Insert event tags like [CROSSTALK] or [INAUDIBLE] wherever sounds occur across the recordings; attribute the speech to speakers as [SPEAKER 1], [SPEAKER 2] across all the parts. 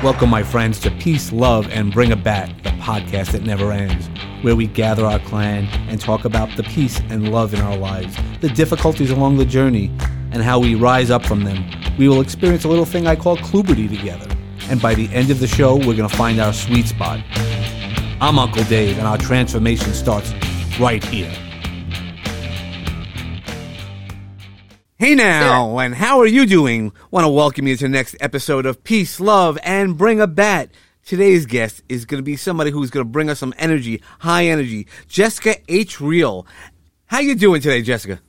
[SPEAKER 1] Welcome, my friends, to Peace, Love, and Bring a Bat, the podcast that never ends, where we gather our clan and talk about the peace and love in our lives, the difficulties along the journey, and how we rise up from them. We will experience a little thing I call Kluberty together, and by the end of the show, we're going to find our sweet spot. I'm Uncle Dave, and our transformation starts right here. Hey now, and how are you doing? Want to welcome you to the next episode of Peace, Love, and Bring a Bat. Today's guest is going to be somebody who's going to bring us some energy, high energy. Jessica H. Reel. How you doing today, Jessica?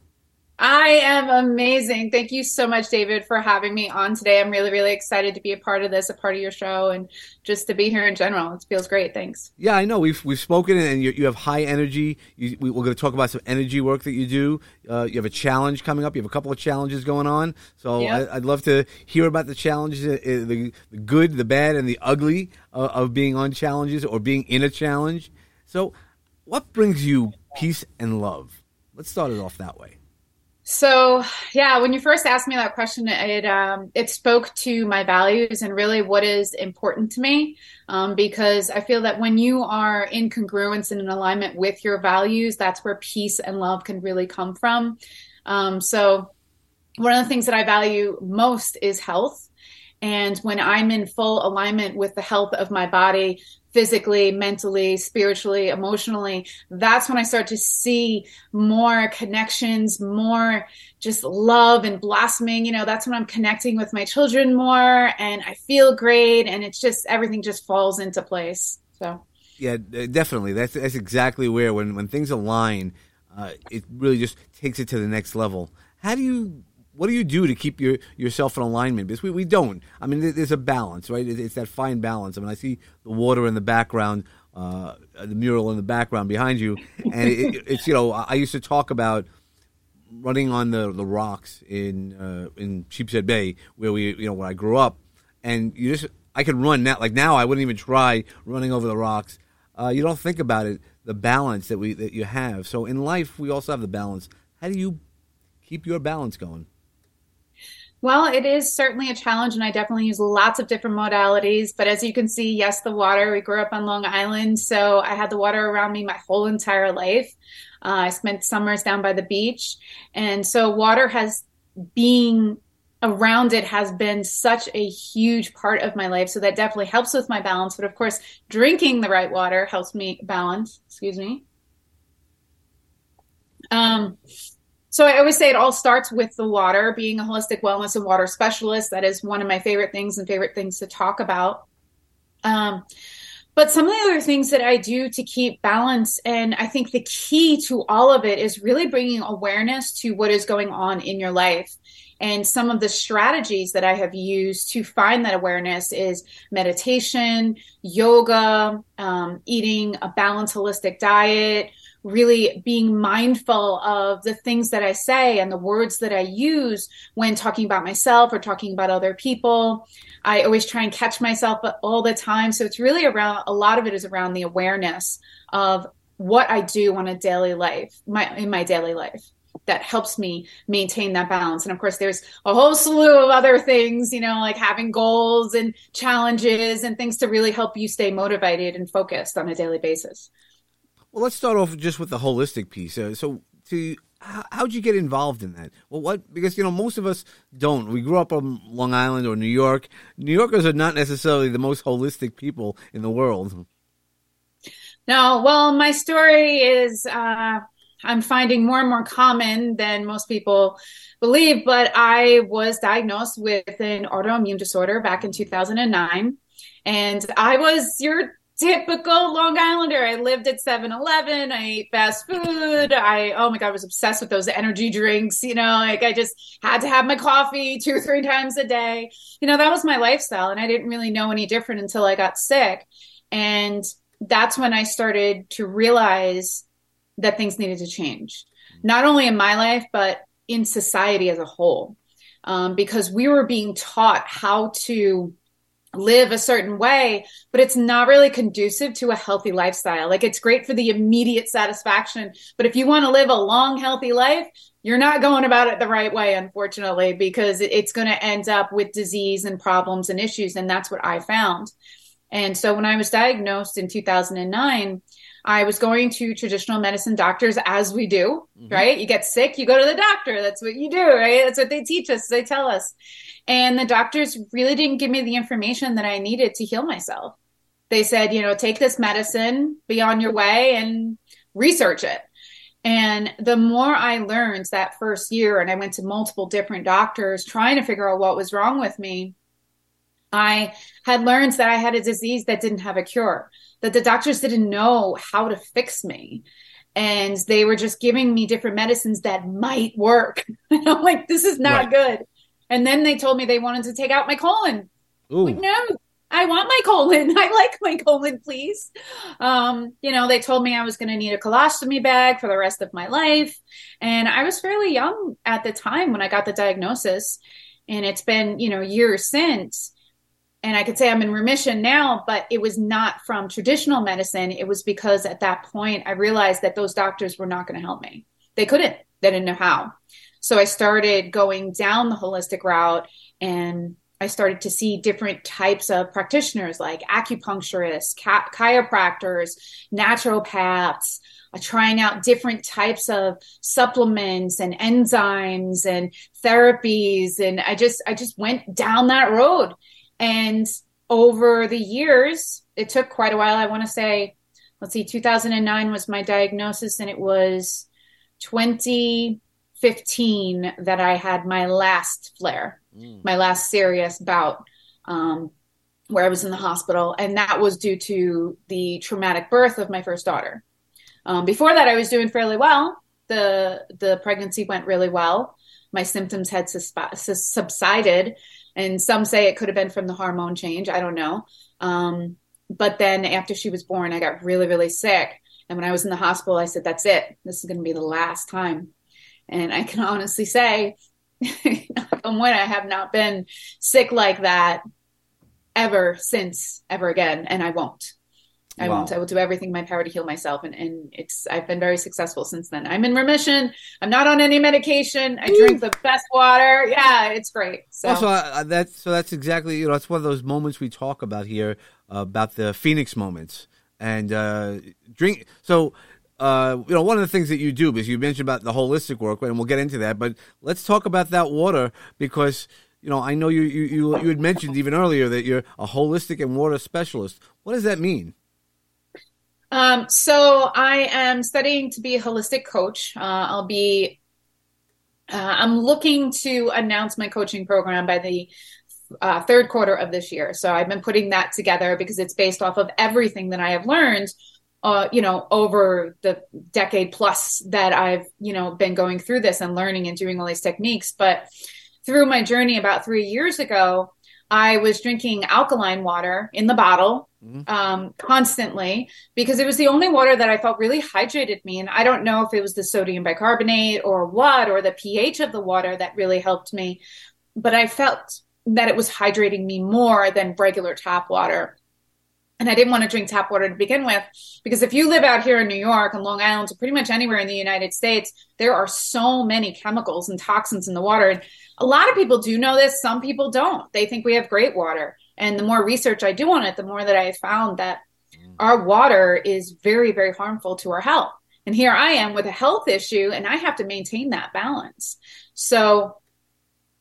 [SPEAKER 2] I am amazing. Thank you so much, David, for having me on today. I'm really, really excited to be a part of this, a part of your show, and just to be here in general. It feels great. Thanks.
[SPEAKER 1] Yeah, I know. We've we've spoken, and you, you have high energy. You, we, are going to talk about some energy work that you do. Uh, you have a challenge coming up. You have a couple of challenges going on. So I, would love to hear about the challenges, uh, the, the good, the bad, and the ugly uh, of being on challenges or being in a challenge. So, what brings you peace and love? Let's start it off that way.
[SPEAKER 2] So yeah, when you first asked me that question, it um, it spoke to my values and really what is important to me, um, because I feel that when you are in congruence and in alignment with your values, that's where peace and love can really come from. Um, so one of the things that I value most is health. And when I'm in full alignment with the health of my body, physically, mentally, spiritually, emotionally, that's when I start to see more connections, more just love and blossoming. You know, that's when I'm connecting with my children more and I feel great and it's just everything just falls into place. So,
[SPEAKER 1] yeah, definitely. That's that's exactly where when when things align, uh, it really just takes it to the next level. How do you what do you do to keep your yourself in alignment? Because we, we don't. I mean, there's a balance, right? It's that fine balance. I mean, I see the water in the background, uh, the mural in the background behind you, and it, it's you know I used to talk about running on the, the rocks in uh, in Sheepshead Bay where we you know where I grew up, and you just I could run now. Like now, I wouldn't even try running over the rocks. Uh, you don't think about it, the balance that we that you have. So in life, we also have the balance. How do you keep your balance going?
[SPEAKER 2] Well, it is certainly a challenge, and I definitely use lots of different modalities. But as you can see, yes, the water. We grew up on Long Island, so I had the water around me my whole entire life. Uh, I spent summers down by the beach, and so water has being around it has been such a huge part of my life. So that definitely helps with my balance. But of course, drinking the right water helps me balance. Excuse me. Um, so I always say it all starts with the water, being a holistic wellness and water specialist. That is one of my favorite things and favorite things to talk about. Um, but some of the other things that I do to keep balance, and I think the key to all of it is really bringing awareness to what is going on in your life. And some of the strategies that I have used to find that awareness is meditation, yoga, um, eating a balanced holistic diet, really being mindful of the things that I say and the words that I use when talking about myself or talking about other people. I always try and catch myself all the time. So it's really around a lot of it is around the awareness of what I do on a daily life, my in my daily life that helps me maintain that balance. And of course, there's a whole slew of other things, you know, like having goals and challenges and things to really help you stay motivated and focused on a daily basis.
[SPEAKER 1] Well, let's start off just with the holistic piece. Uh, so, to how, how'd you get involved in that? Well, what because you know most of us don't. We grew up on Long Island or New York. New Yorkers are not necessarily the most holistic people in the world.
[SPEAKER 2] No, well, my story is uh, I'm finding more and more common than most people believe. But I was diagnosed with an autoimmune disorder back in 2009, and I was your typical Long Islander. I lived at 7 Eleven. I ate fast food. I, oh my God, I was obsessed with those energy drinks. You know, like I just had to have my coffee two or three times a day. You know, that was my lifestyle. And I didn't really know any different until I got sick. And that's when I started to realize that things needed to change, not only in my life, but in society as a whole. Um, because we were being taught how to live a certain way, but it's not really conducive to a healthy lifestyle. Like it's great for the immediate satisfaction, but if you want to live a long, healthy life, you're not going about it the right way, unfortunately, because it's going to end up with disease and problems and issues. And that's what I found. And so when I was diagnosed in 2009, I was going to traditional medicine doctors as we do, mm-hmm. right? You get sick, you go to the doctor. That's what you do, right? That's what they teach us, they tell us. And the doctors really didn't give me the information that I needed to heal myself. They said, you know, take this medicine, be on your way and research it. And the more I learned that first year, and I went to multiple different doctors trying to figure out what was wrong with me, I had learned that I had a disease that didn't have a cure, that the doctors didn't know how to fix me. And they were just giving me different medicines that might work. [LAUGHS] And I'm like, this is not right. good. And then they told me they wanted to take out my colon. Like, no, I want my colon. [LAUGHS] I like my colon, please. Um, you know, they told me I was going to need a colostomy bag for the rest of my life. And I was fairly young at the time when I got the diagnosis. And it's been, you know, years since. And I could say I'm in remission now, but it was not from traditional medicine. It was because at that point I realized that those doctors were not going to help me. They couldn't, they didn't know how. So I started going down the holistic route and I started to see different types of practitioners like acupuncturists, chiropractors, naturopaths, uh, trying out different types of supplements and enzymes and therapies and I just I just went down that road and over the years it took quite a while I want to say let's see 2009 was my diagnosis and it was 2015 that I had my last flare, mm. my last serious bout, um, where I was in the hospital. And that was due to the traumatic birth of my first daughter. Um, before that, I was doing fairly well. The, the pregnancy went really well. My symptoms had subsided. And some say it could have been from the hormone change. I don't know. Um, but then after she was born, I got really, really sick. And when I was in the hospital, I said, that's it. This is going to be the last time and I can honestly say, [LAUGHS] on when I have not been sick like that ever since ever again, and I won't. I wow. won't. I will do everything in my power to heal myself, and and it's. I've been very successful since then. I'm in remission. I'm not on any medication. I drink the best water. Yeah, it's great. So
[SPEAKER 1] also, uh, that's so that's exactly you know that's one of those moments we talk about here uh, about the Phoenix moments and uh, drink. So uh, you know, one of the things that you do, because you mentioned about the holistic work, and we'll get into that, but let's talk about that water because, you know, I know you, you, you, you had mentioned even earlier that you're a holistic and water specialist. What does that mean?
[SPEAKER 2] Um, so I am studying to be a holistic coach. Uh, I'll be, uh, I'm looking to announce my coaching program by the uh, third quarter of this year. So I've been putting that together because it's based off of everything that I have learned uh, you know, over the decade plus that I've, you know, been going through this and learning and doing all these techniques. But through my journey about three years ago, I was drinking alkaline water in the bottle mm-hmm. um, constantly because it was the only water that I felt really hydrated me. And I don't know if it was the sodium bicarbonate or what, or the pH of the water that really helped me, but I felt that it was hydrating me more than regular tap water and I didn't want to drink tap water to begin with because if you live out here in New York and Long Island, or pretty much anywhere in the United States, there are so many chemicals and toxins in the water. And a lot of people do know this, some people don't. They think we have great water. And the more research I do on it, the more that I found that our water is very, very harmful to our health. And here I am with a health issue, and I have to maintain that balance. So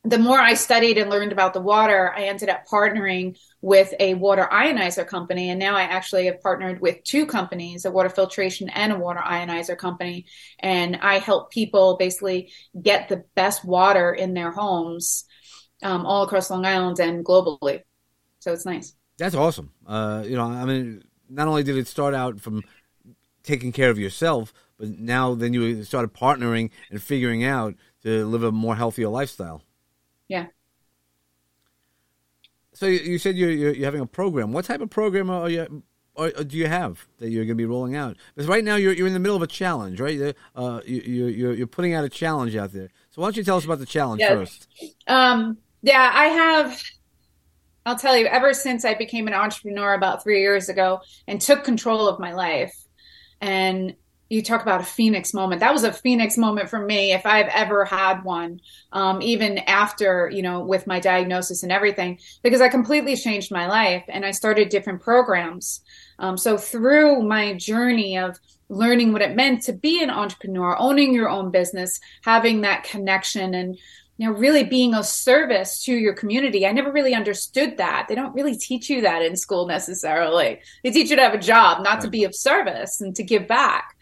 [SPEAKER 2] the more I studied and learned about the water, I ended up partnering with a water ionizer company. And now I actually have partnered with two companies, a water filtration and a water ionizer company. And I help people basically get the best water in their homes um, all across Long Island and globally. So it's nice.
[SPEAKER 1] That's awesome. Uh, you know, I mean, not only did it start out from taking care of yourself, but now then you started partnering and figuring out to live a more healthier lifestyle.
[SPEAKER 2] Yeah.
[SPEAKER 1] So you said you're, you're, you're having a program. What type of program are you? Or do you have that you're going to be rolling out? Because right now you're, you're in the middle of a challenge, right? Uh, you, you're, you're putting out a challenge out there. So why don't you tell us about the challenge first?
[SPEAKER 2] Um, yeah, I have I'll tell you, ever since I became an entrepreneur about three years ago and took control of my life, and you talk about a phoenix moment. That was a phoenix moment for me, if I've ever had one, um, even after, you know, with my diagnosis and everything, because I completely changed my life and I started different programs. Um, so through my journey of learning what it meant to be an entrepreneur, owning your own business, having that connection and you know really being of service to your community. I never really understood that. They don't really teach you that in school necessarily. They teach you to have a job not right. to be of service and to give back.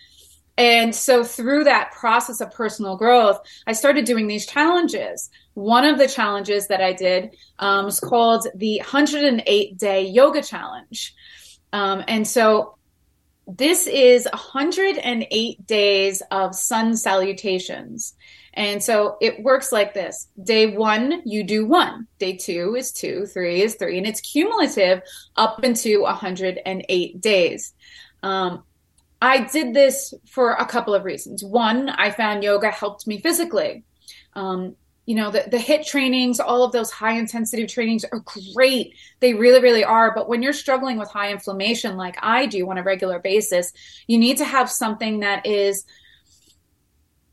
[SPEAKER 2] And so through that process of personal growth i started doing these challenges. One of the challenges that i did um, was called the 108 day yoga challenge. Um, and so this is 108 days of sun salutations and so it works like this day one, you do one. Day two is two, three is three, and it's cumulative up into 108 days. Um, I did this for a couple of reasons. One, I found yoga helped me physically. Um, you know, the, the HIIT trainings, all of those high intensity trainings are great. They really, really are. But when you're struggling with high inflammation, like I do on a regular basis, you need to have something that is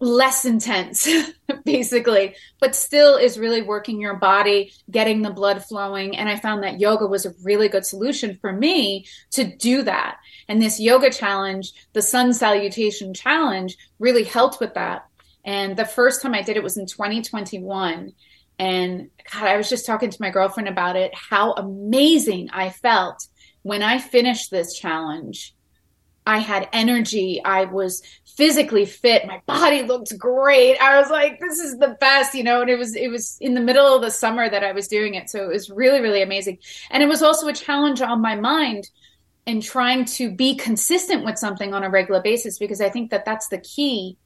[SPEAKER 2] less intense [LAUGHS] basically but still is really working your body getting the blood flowing and i found that yoga was a really good solution for me to do that and this yoga challenge the sun salutation challenge really helped with that and the first time i did it was in 2021 and god i was just talking to my girlfriend about it how amazing i felt when i finished this challenge I had energy. I was physically fit. My body looked great. I was like, this is the best, you know, and it was it was in the middle of the summer that I was doing it. So it was really, really amazing. And it was also a challenge on my mind in trying to be consistent with something on a regular basis because I think that that's the key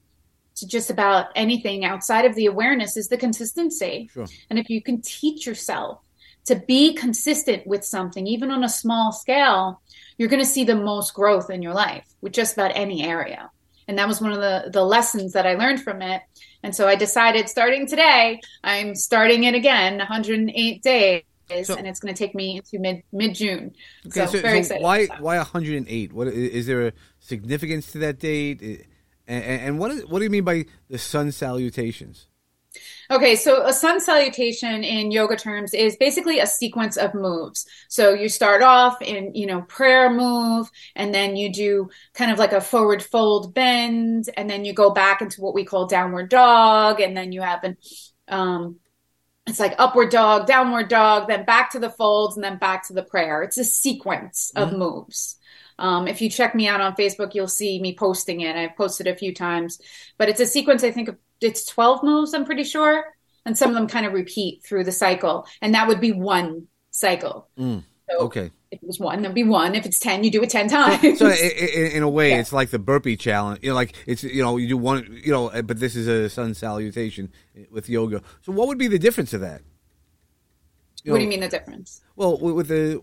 [SPEAKER 2] to just about anything outside of the awareness is the consistency. Sure. And if you can teach yourself to be consistent with something, even on a small scale, you're going to see the most growth in your life with just about any area. And that was one of the, the lessons that I learned from it. And so I decided starting today, I'm starting it again, 108 days. So, and it's going to take me into mid mid June. Okay, so, so very so excited.
[SPEAKER 1] Why why 108? What is there a significance to that date? And, and what is, what do you mean by the sun salutations?
[SPEAKER 2] Okay, so a sun salutation in yoga terms is basically a sequence of moves. So you start off in, you know, prayer move, and then you do kind of like a forward fold bend, and then you go back into what we call downward dog, and then you have an, um, it's like upward dog, downward dog, then back to the folds, and then back to the prayer. It's a sequence of mm-hmm. moves. Um, if you check me out on Facebook, you'll see me posting it. I've posted a few times, but it's a sequence, I think, it's 12 moves, I'm pretty sure. And some of them kind of repeat through the cycle. And that would be one cycle.
[SPEAKER 1] Mm, so okay.
[SPEAKER 2] If it was one, that'd be one. If it's 10, you do it 10 times.
[SPEAKER 1] So, in, in, a way, yeah. it's like the burpee challenge. You know, like it's, you know, you do one, you know, but this is a sun salutation with yoga. So what would be the difference of that?
[SPEAKER 2] You what know, do you mean the difference?
[SPEAKER 1] Well, with the,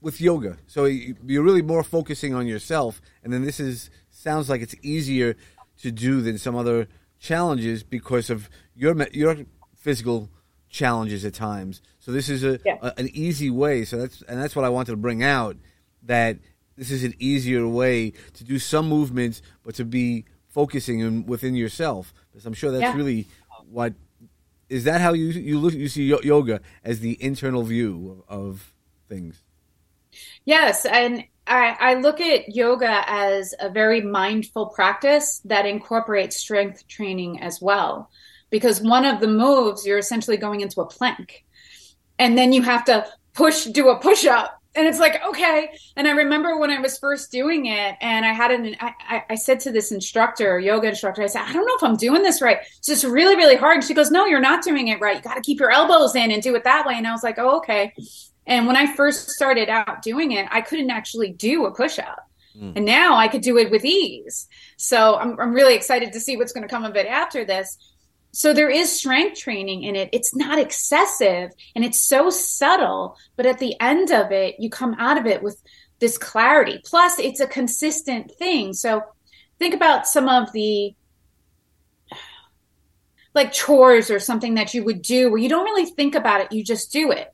[SPEAKER 1] with yoga. So you're really more focusing on yourself. And then this is, sounds like it's easier to do than some other challenges because of your your physical challenges at times. So this is a, yeah. a, an easy way. So that's and that's what I wanted to bring out that this is an easier way to do some movements, but to be focusing in, within yourself. Because I'm sure that's yeah. really what is that how you you look you see yoga as the internal view of, of things.
[SPEAKER 2] Yes, and I, I look at yoga as a very mindful practice that incorporates strength training as well. Because one of the moves, you're essentially going into a plank. And then you have to push, do a push up. And it's like, okay. And I remember when I was first doing it, and I had an, I, I said to this instructor, yoga instructor, I said, I don't know if I'm doing this right. It's just really, really hard. She goes, No, you're not doing it right. You got to keep your elbows in and do it that way. And I was like, Oh, okay. And when I first started out doing it, I couldn't actually do a push up. Mm. And now I could do it with ease. So I'm, I'm really excited to see what's going to come of it after this. So there is strength training in it. It's not excessive and it's so subtle, but at the end of it, you come out of it with this clarity. Plus, it's a consistent thing. So think about some of the like chores or something that you would do where you don't really think about it, you just do it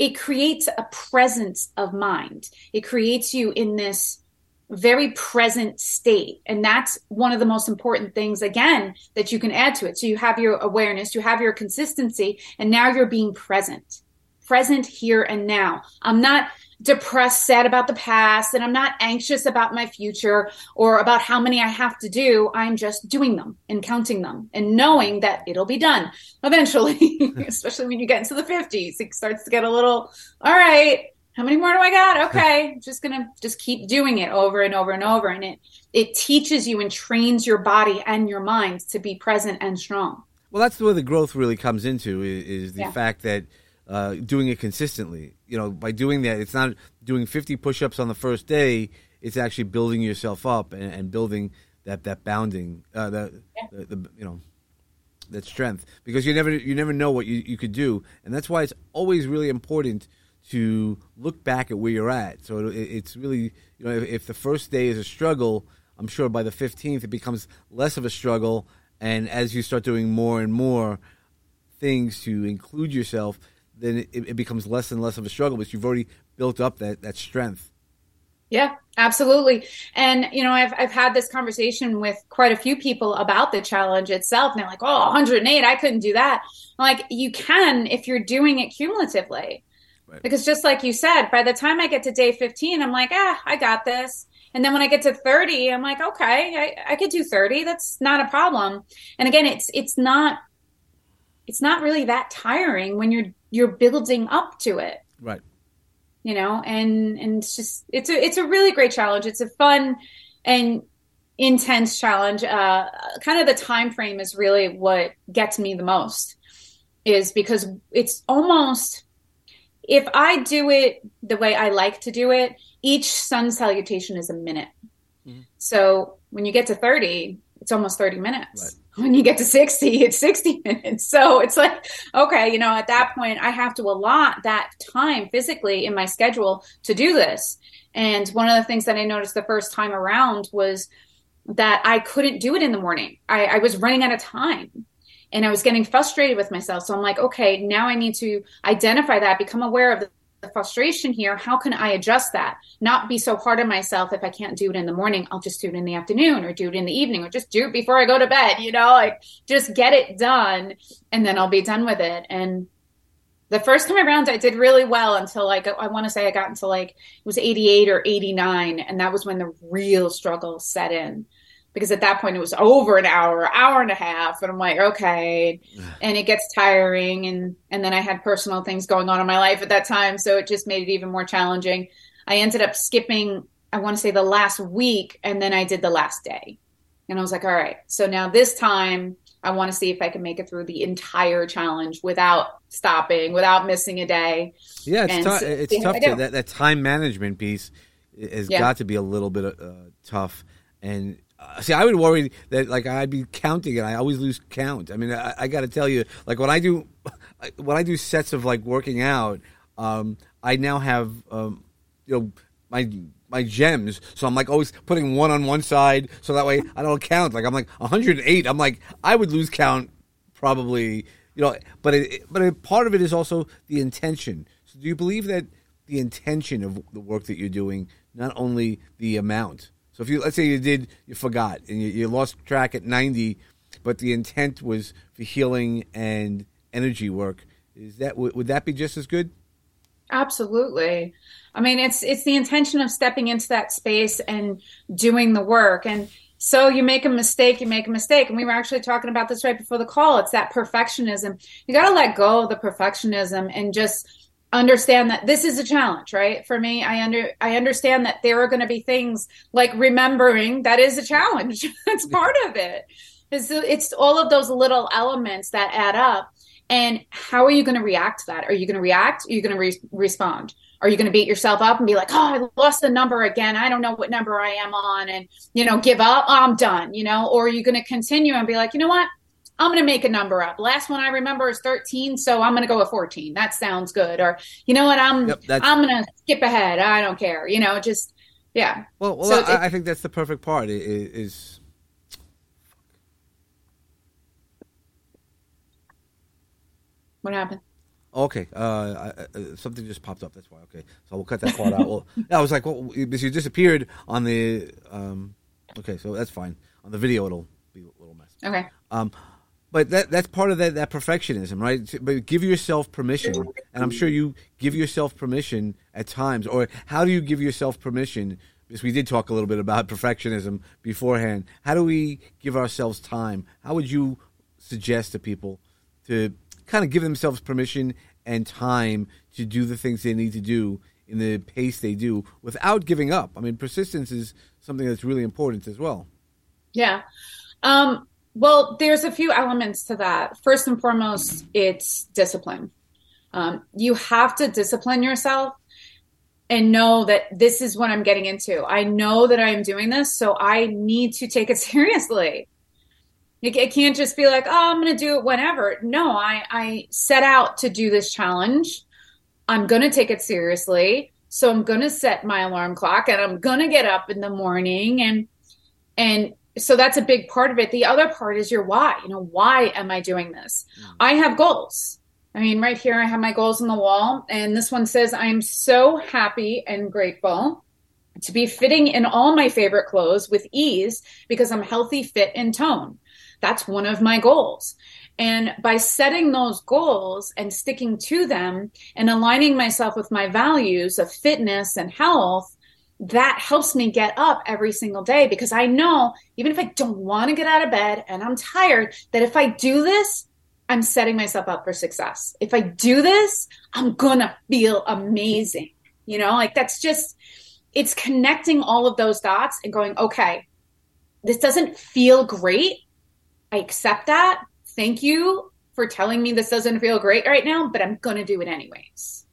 [SPEAKER 2] it creates a presence of mind. It creates you in this very present state. And that's one of the most important things, again, that you can add to it. So you have your awareness, you have your consistency, and now you're being present, present here and now. I'm not depressed, sad about the past, and I'm not anxious about my future or about how many I have to do. I'm just doing them and counting them and knowing that it'll be done eventually, [LAUGHS] especially when you get into the 50s. It starts to get a little, all right, how many more do I got? Okay, just gonna just keep doing it over and over and over, and it it teaches you and trains your body and your mind to be present and strong.
[SPEAKER 1] Well, that's where the growth really comes into is, is the yeah. fact that uh, doing it consistently. You know, by doing that, it's not doing 50 push-ups on the first day. It's actually building yourself up and, and building that that bounding, uh, the, yeah. the, the you know that strength because you never you never know what you, you could do, and that's why it's always really important to look back at where you're at. So it, it's really, you know, if, if, the first day is a struggle, I'm sure by the 15th it becomes less of a struggle. And as you start doing more and more things to include yourself, then it, it becomes less and less of a struggle because you've already built up that, that strength.
[SPEAKER 2] Yeah, absolutely. And, you know, I've, I've had this conversation with quite a few people about the challenge itself. And they're like, oh, 108, I couldn't do that. I'm like, you can if you're doing it cumulatively. Right. Because just like you said, by the time I get to day 15, I'm like, ah, I got this. And then when I get to 30, I'm like, okay, I, I could do 30. That's not a problem. And again, it's it's not it's not really that tiring when you're you're building up to it.
[SPEAKER 1] Right.
[SPEAKER 2] You know, and and it's just it's a it's a really great challenge. It's a fun and intense challenge. Uh kind of the time frame is really what gets me the most is because it's almost if I do it the way I like to do it, each sun salutation is a minute. Mm-hmm. So when you get to 30, it's almost 30 minutes. Right. When you get to 60, it's 60 [LAUGHS] minutes. So it's like, okay, you know, at that point, I have to allot that time physically in my schedule to do this. And one of the things that I noticed the first time around was that I couldn't do it in the morning. I, I was running out of time and I was getting frustrated with myself. So I'm like, okay, now I need to identify that, become aware of the frustration here. How can I adjust that? Not be so hard on myself if I can't do it in the morning, I'll just do it in the afternoon or do it in the evening or just do it before I go to bed, you know, like just get it done and then I'll be done with it. And the first time around I did really well until like I want to say I got into like it was 88 or 89 and that was when the real struggle set in because at that point it was over an hour, hour and a half, and I'm like, okay, and it gets tiring, and and then I had personal things going on in my life at that time, so it just made it even more challenging. I ended up skipping, I want to say the last week, and then I did the last day, and I was like, all right, so now this time I want to see if I can make it through the entire challenge without stopping, without missing a day.
[SPEAKER 1] Yeah, it's, t- it's tough. To, that that time management piece has yeah. got to be a little bit uh, tough, and see, I would worry that like I'd be counting and I always lose count. I mean, I, I got to tell you, like when I do [LAUGHS] when I do sets of like working out, um, I now have um, you know my my gems. So I'm like always putting one on one side, so that way I don't count. Like I'm like 108. I'm like I would lose count probably. You know, but it, but it, part of it is also the intention. So do you believe that the intention of the work that you're doing, not only the amount? So if you let's say you did you forgot and you, you lost track at 90, but the intent was for healing and energy work, is that would that be just as good?
[SPEAKER 2] Absolutely. I mean, it's it's the intention of stepping into that space and doing the work and so you make a mistake, you make a mistake. And we were actually talking about this right before the call. It's that perfectionism. You got to let go of the perfectionism and just understand that this is a challenge right? For me i under i understand that there are going to be things like remembering that is a challenge. [LAUGHS] It's part of it. It's, it's all of those little elements that add up. And how are you going to react to that? Are you going to react? Are you going to re- respond? Are you going to beat yourself up and be like oh i lost the number again. I don't know what number i am on and you know give up oh, i'm done you know? Or are you going to continue and be like you know what I'm going to make a number up. Last one I remember is 13, so I'm going to go with 14. That sounds good. Or you know what? I'm yep, I'm going to skip ahead. I don't care. You know, just yeah.
[SPEAKER 1] Well, well, so I, it, I, think that's the perfect part. Is
[SPEAKER 2] what happened?
[SPEAKER 1] Okay, uh, I, uh, something just popped up. That's why. Okay, so we'll cut that part out. Well, [LAUGHS] I was like, well, because you disappeared on the. Um, okay, so that's fine. On the video, it'll be a little mess.
[SPEAKER 2] Okay.
[SPEAKER 1] Um, but that that's part of that, that perfectionism, right? But give yourself permission, and I'm sure you give yourself permission at times. Or how do you give yourself permission? Because we did talk a little bit about perfectionism beforehand. How do we give ourselves time? How would you suggest to people to kind of give themselves permission and time to do the things they need to do in the pace they do without giving up. I mean, persistence is something that's really important as well.
[SPEAKER 2] Yeah. Um, well, there's a few elements to that. First and foremost, it's discipline. Um, you have to discipline yourself and know that this is what I'm getting into. I know that I am doing this, so I need to take it [LAUGHS] seriously. It, can't just be like, oh, I'm going to do it whenever. No, I, I set out to do this challenge. I'm going to take it seriously. So I'm going to set my alarm clock and I'm going to get up in the morning and and so that's a big part of it. The other part is your why. You know, why am I doing this? Mm. I have goals. I mean, right here I have my goals on the wall and this one says I'm so happy and grateful to be fitting in all my favorite clothes with ease because I'm healthy, fit, and tone. That's one of my goals. And by setting those goals and sticking to them and aligning myself with my values of fitness and health, that helps me get up every single day because I know even if I don't want to get out of bed and I'm tired, that if I do this, I'm setting myself up for success. If I do this, I'm gonna feel amazing. You know, like that's just, it's connecting all of those dots and going, okay, this doesn't feel great, I accept that. Thank you for telling me this doesn't feel great right now, but I'm to do it anyways.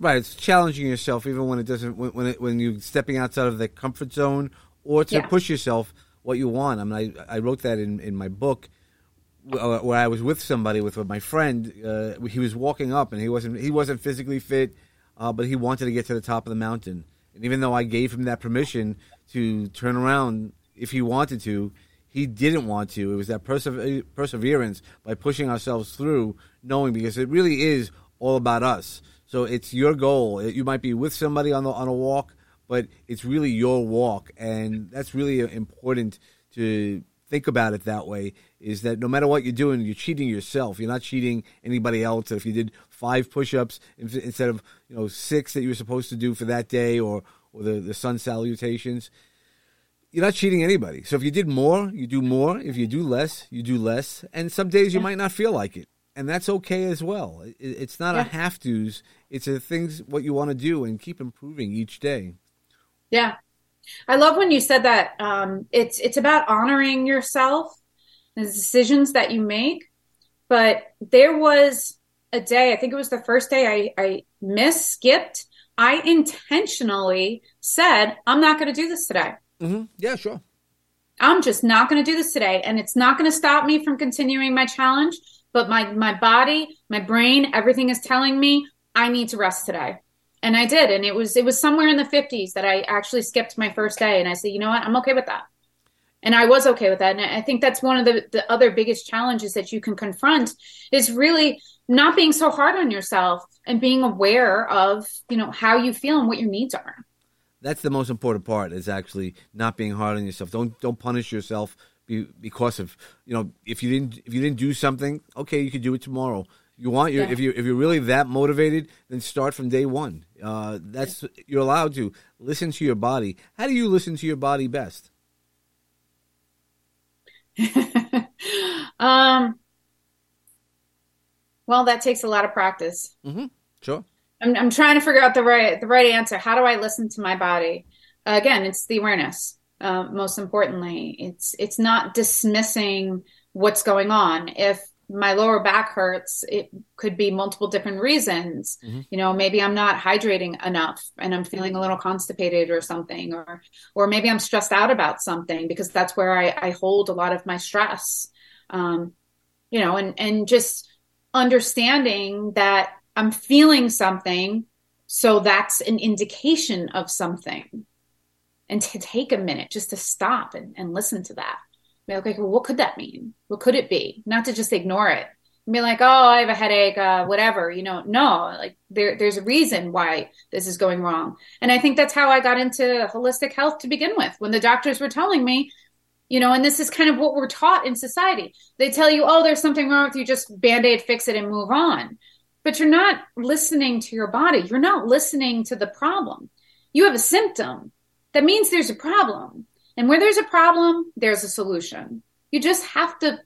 [SPEAKER 1] Right, it's challenging yourself even when it doesn't when when, it, when you're stepping outside of the comfort zone or to yeah. push yourself what you want. I mean, I, I wrote that in, in my book uh, where I was with somebody with my friend. Uh, he was walking up and he wasn't he wasn't physically fit, uh, but he wanted to get to the top of the mountain. And even though I gave him that permission to turn around if he wanted to, he didn't want to. It was that perse- perseverance by pushing ourselves through, knowing because it really is all about us. So it's your goal. You might be with somebody on the on a walk, but it's really your walk, and that's really important to think about it that way. Is that no matter what you're doing, you're cheating yourself. You're not cheating anybody else. If you did five push-ups instead of you know six that you were supposed to do for that day, or or the the sun salutations, you're not cheating anybody. So if you did more, you do more. If you do less, you do less. And some days you might not feel like it, and that's okay as well. It's not yeah. a have tos. It's a things what you want to do and keep improving each day.
[SPEAKER 2] Yeah, I love when you said that. Um, it's it's about honoring yourself, the decisions that you make. But there was a day. I think it was the first day I I missed, skipped. I intentionally said, "I'm not going to do this today."
[SPEAKER 1] Mm-hmm. Yeah, sure.
[SPEAKER 2] I'm just not going to do this today, and it's not going to stop me from continuing my challenge. But my my body, my brain, everything is telling me I need to rest today, and I did. And it was it was somewhere in the 50s that I actually skipped my first day, and I said, you know what, I'm okay with that, and I was okay with that. And I think that's one of the the other biggest challenges that you can confront is really not being so hard on yourself and being aware of you know how you feel and what your needs are
[SPEAKER 1] that's the most important part is actually not being hard on yourself. Don't don't punish yourself because of you know if you didn't if you didn't do something, okay, you could do it tomorrow. You want your yeah. if you if you're really that motivated, then start from day one. Uh, that's you're allowed to listen to your body. How do you listen to your body best? [LAUGHS]
[SPEAKER 2] um. Well, that takes a lot of practice.
[SPEAKER 1] Mm-hmm. Sure.
[SPEAKER 2] I'm, I'm trying to figure out the right the right answer. How do I listen to my body? Uh, again, it's the awareness. Uh, most importantly, it's it's not dismissing what's going on. If my lower back hurts, it could be multiple different reasons. Mm-hmm. You know, maybe I'm not hydrating enough and I'm feeling a little constipated or something, or or maybe I'm stressed out about something because that's where I, I hold a lot of my stress. Um, you know, and and just understanding that I'm feeling something. So that's an indication of something. And to take a minute just to stop and, and listen to that. Be like, okay, well, what could that mean? What could it be? Not to just ignore it and be like, oh, I have a headache, uh, whatever, you know, no, like there, there's a reason why this is going wrong. And I think that's how I got into holistic health to begin with. When the doctors were telling me, you know, and this is kind of what we're taught in society. They tell you, oh, there's something wrong with you, just band aid, fix it, and move on. But you're not listening to your body. You're not listening to the problem. You have a symptom. That means there's a problem. And where there's a problem, there's a solution. You just have to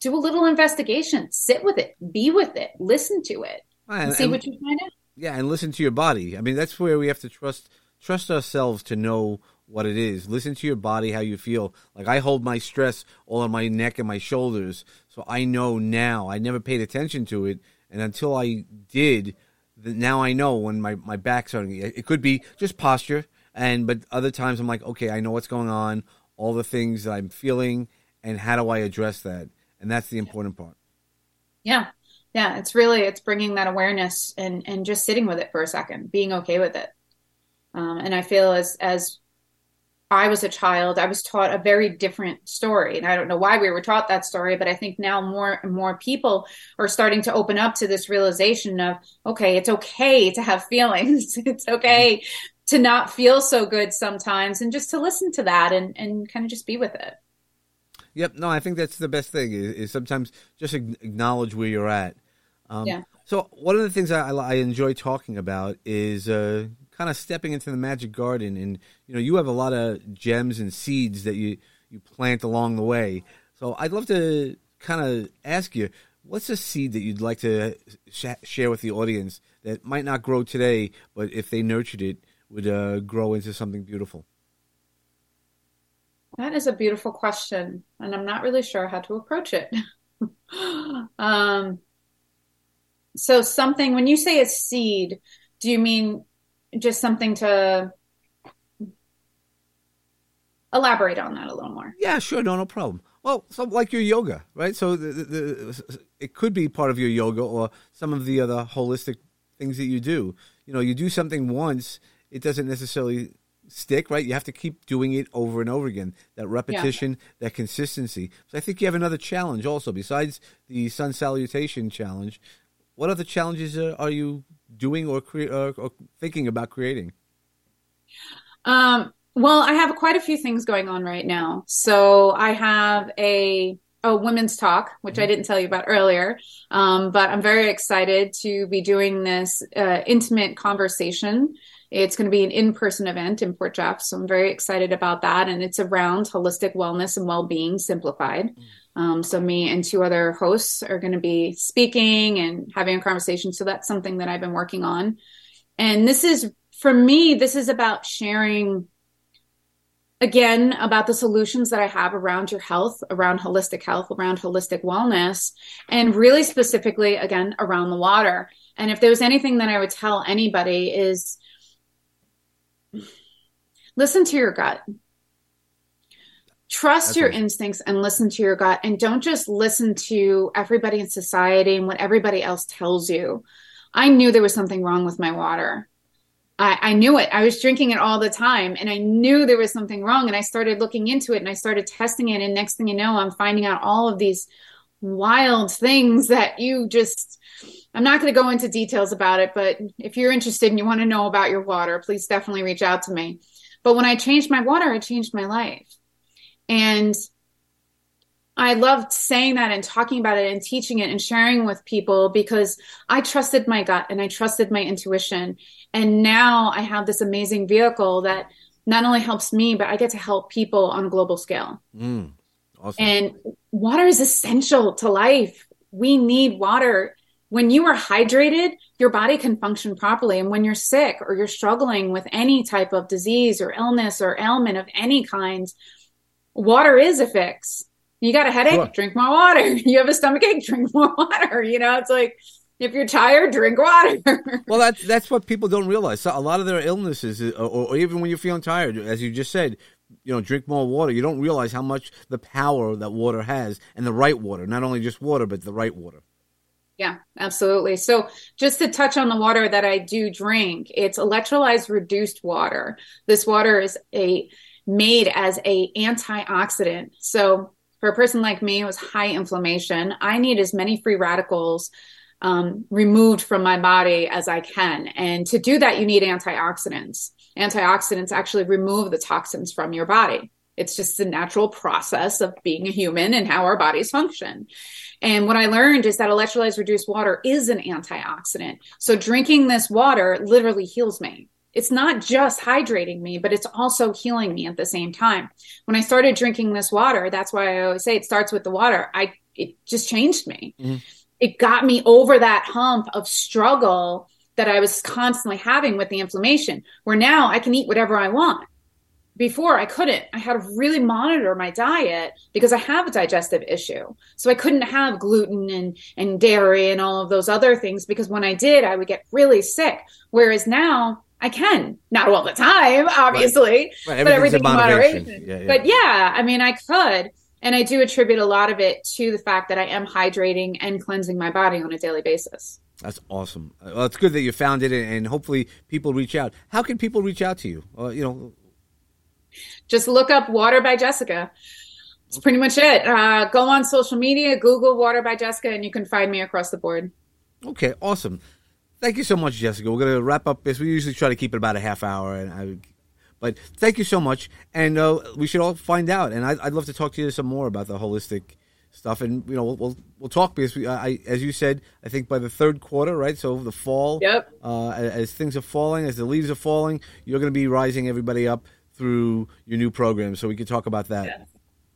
[SPEAKER 2] do a little investigation, sit with it, be with it, listen to it, and, and see and, what you find out.
[SPEAKER 1] Yeah, and listen to your body. I mean, that's where we have to trust trust ourselves to know what it is. Listen to your body, how you feel. Like I hold my stress all on my neck and my shoulders, so I know now. I never paid attention to it, and until I did, now I know when my my back's starting. It could be just posture, and but other times I'm like, okay, I know what's going on, all the things that I'm feeling, and how do I address that? and that's the important part.
[SPEAKER 2] Yeah. Yeah it's really it's bringing that awareness and and just sitting with it for a second being okay with it. Um, and i feel as as i was a child i was taught a very different story. And i don't know why we were taught that story but i think now more and more people are starting to open up to this realization of okay it's okay to have [LAUGHS] feelings. It's okay to not feel so good sometimes and just to listen to that and and kind of just be with it
[SPEAKER 1] Yep. No, I think that's the best thing is, is sometimes just acknowledge where you're at. Um, yeah. So one of the things I, I enjoy talking about is uh, kind of stepping into the magic garden, and you know, you have a lot of gems and seeds that you you plant along the way. So I'd love to kind of ask you, what's a seed that you'd like to sh- share with the audience that might not grow today, but if they nurtured it, would uh, grow into something beautiful?
[SPEAKER 2] That is a beautiful question, and I'm not really sure how to approach it. [LAUGHS] um, so, something, when you say a seed, do you mean just something to elaborate on that a little more?
[SPEAKER 1] Yeah, sure. No, no problem. Well, so like your yoga, right? So the, the, the, it could be part of your yoga or some of the other holistic things that you do. You know, you do something once, it doesn't necessarily stick, right? You have to keep doing it over and over again. That repetition, yeah. that consistency. So I think you have another challenge also besides the sun salutation challenge. What other challenges uh, are you doing or, cre- uh, or thinking about creating?
[SPEAKER 2] Um, well, I have quite a few things going on right now. So I have a a women's talk, which mm-hmm. I didn't tell you about earlier. Um, but I'm very excited to be doing this uh, intimate conversation it's going to be an in person event in Port Jeff. So I'm very excited about that. And it's around holistic wellness and well being simplified. Um, so me and two other hosts are going to be speaking and having a conversation. So that's something that I've been working on. And this is, for me, this is about sharing again about the solutions that I have around your health, around holistic health, around holistic wellness, and really specifically, again, around the water. And if there was anything that I would tell anybody is listen to your gut. Trust That's your instincts and listen to your gut and don't just listen to everybody in society and what everybody else tells you. I knew there was something wrong with my water. I, I, knew it. I was drinking it all the time and I knew there was something wrong. And I started looking into it and I started testing it. And next thing you know, I'm finding out all of these wild things that you just I'm not going to go into details about it, but if you're interested and you want to know about your water, please definitely reach out to me. But when I changed my water, I changed my life. And I loved saying that and talking about it and teaching it and sharing with people because I trusted my gut and I trusted my intuition. And now I have this amazing vehicle that not only helps me, but I get to help people on a global scale. Mm, awesome. And water is essential to life. We need water when you are hydrated, your body can function properly. And when you're sick or you're struggling with any type of disease or illness or ailment of any kind, water is a fix. You got a headache, sure. drink more water. [LAUGHS] You have a stomach ache, [LAUGHS] drink more water. You know, it's like if you're tired, drink water. [LAUGHS]
[SPEAKER 1] well, that's that's what people don't realize. So a lot of their illnesses, uh, or, or even when you're feeling tired, as you just said, you know, drink more water. You don't realize how much the power that water has, and the right water, not only just water, but the right water.
[SPEAKER 2] Yeah, absolutely. So just to touch on the water that I do drink, it's electrolyzed reduced water. This water is a made as a antioxidant. So For a person like me with high inflammation, I need as many free radicals um, removed from my body as I can. And to do that, you need antioxidants. Antioxidants actually remove the toxins from your body. It's just the natural process of being a human and how our bodies function. And what I learned is that electrolyzed reduced water is an antioxidant. So drinking this water literally heals me. It's not just hydrating me, but it's also healing me at the same time. When I started drinking this water, that's why I always say it starts with the water. I it just changed me. Mm-hmm. It got me over that hump of struggle that I was constantly having with the inflammation, where now I can eat whatever I want before I couldn't. I had to really monitor my diet because I have a digestive issue. So I couldn't have gluten and, and dairy and all of those other things because when I did, I would get really sick. Whereas now I can, not all the time, obviously, right. Right. but everything in moderation. Yeah, yeah. But yeah, I mean, I could. And I do attribute a lot of it to the fact that I am hydrating and cleansing my body on a daily basis.
[SPEAKER 1] That's awesome. Well, it's good that you found it, and hopefully people reach out. How can people reach out to you? Uh, you know,
[SPEAKER 2] just look up Water by Jessica. It's pretty much it. Uh, go on social media, Google Water by Jessica, and you can find me across the board.
[SPEAKER 1] Okay, awesome. Thank you so much, Jessica. We're going to wrap up this. We usually try to keep it about a half hour, and I, but thank you so much. And uh, we should all find out. And I, would love to talk to you some more about the holistic stuff. And you know, we'll we'll, we'll talk because we, I, as you said, I think by the third quarter, right? So the fall.
[SPEAKER 2] Yep.
[SPEAKER 1] Uh, as, as things are falling, as the leaves are falling, you're going to be rising everybody up through your new program. So we could talk about that. Yeah.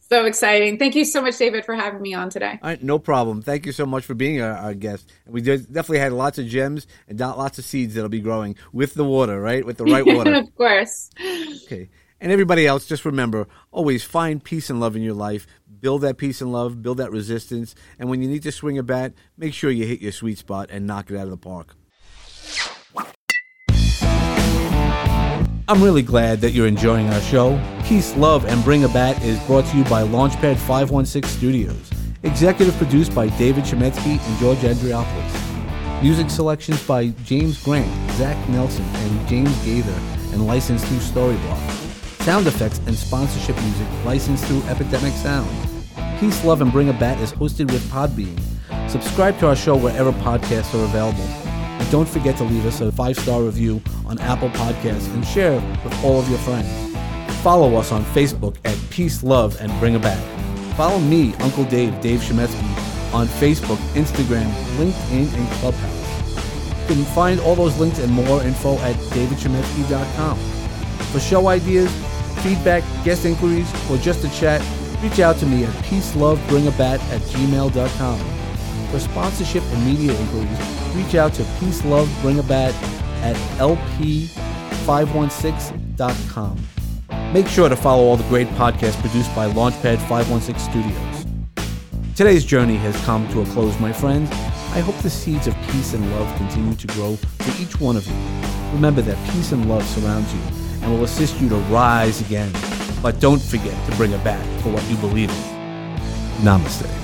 [SPEAKER 2] So exciting. Thank you so much, David, for having me on today.
[SPEAKER 1] All right, no problem. Thank you so much for being our, our guest. We did, definitely had lots of gems and lots of seeds that'll be growing with the water, right? With the right [LAUGHS] water.
[SPEAKER 2] of course.
[SPEAKER 1] Okay. And everybody else, just remember always find peace and love in your life. Build that peace and love, build that resistance. And when you need to swing a bat, make sure you hit your sweet spot and knock it out of the park. I'm really glad that you're enjoying our show. Peace, Love, and Bring a Bat is brought to you by Launchpad 516 Studios. Executive produced by David Chametzky and George Andriopoulos. Music selections by James Grant, Zach Nelson, and James Gaither, and licensed through Storyblock. Sound effects and sponsorship music licensed through Epidemic Sound. Peace, Love, and Bring a Bat is hosted with Podbean. Subscribe to our show wherever podcasts are available. Don't forget to leave us a five star review on Apple Podcasts and share with all of your friends. Follow us on Facebook at Peace, Love, and Bring a Bat. Follow me, Uncle Dave, Dave Chametzky, on Facebook, Instagram, LinkedIn, and Clubhouse. You can find all those links and more info at davidchametzky.com. For show ideas, feedback, guest inquiries, or just a chat, reach out to me at peacelovebringabat at gmail.com. For sponsorship and media inquiries, reach out to Peace Love Bring a Bat at lp516.com. Make sure to follow all the great podcasts produced by Launchpad 516 Studios. Today's journey has come to a close, my friends. I hope the seeds of peace and love continue to grow for each one of you. Remember that peace and love surrounds you and will assist you to rise again. But don't forget to bring it back for what you believe in. Namaste.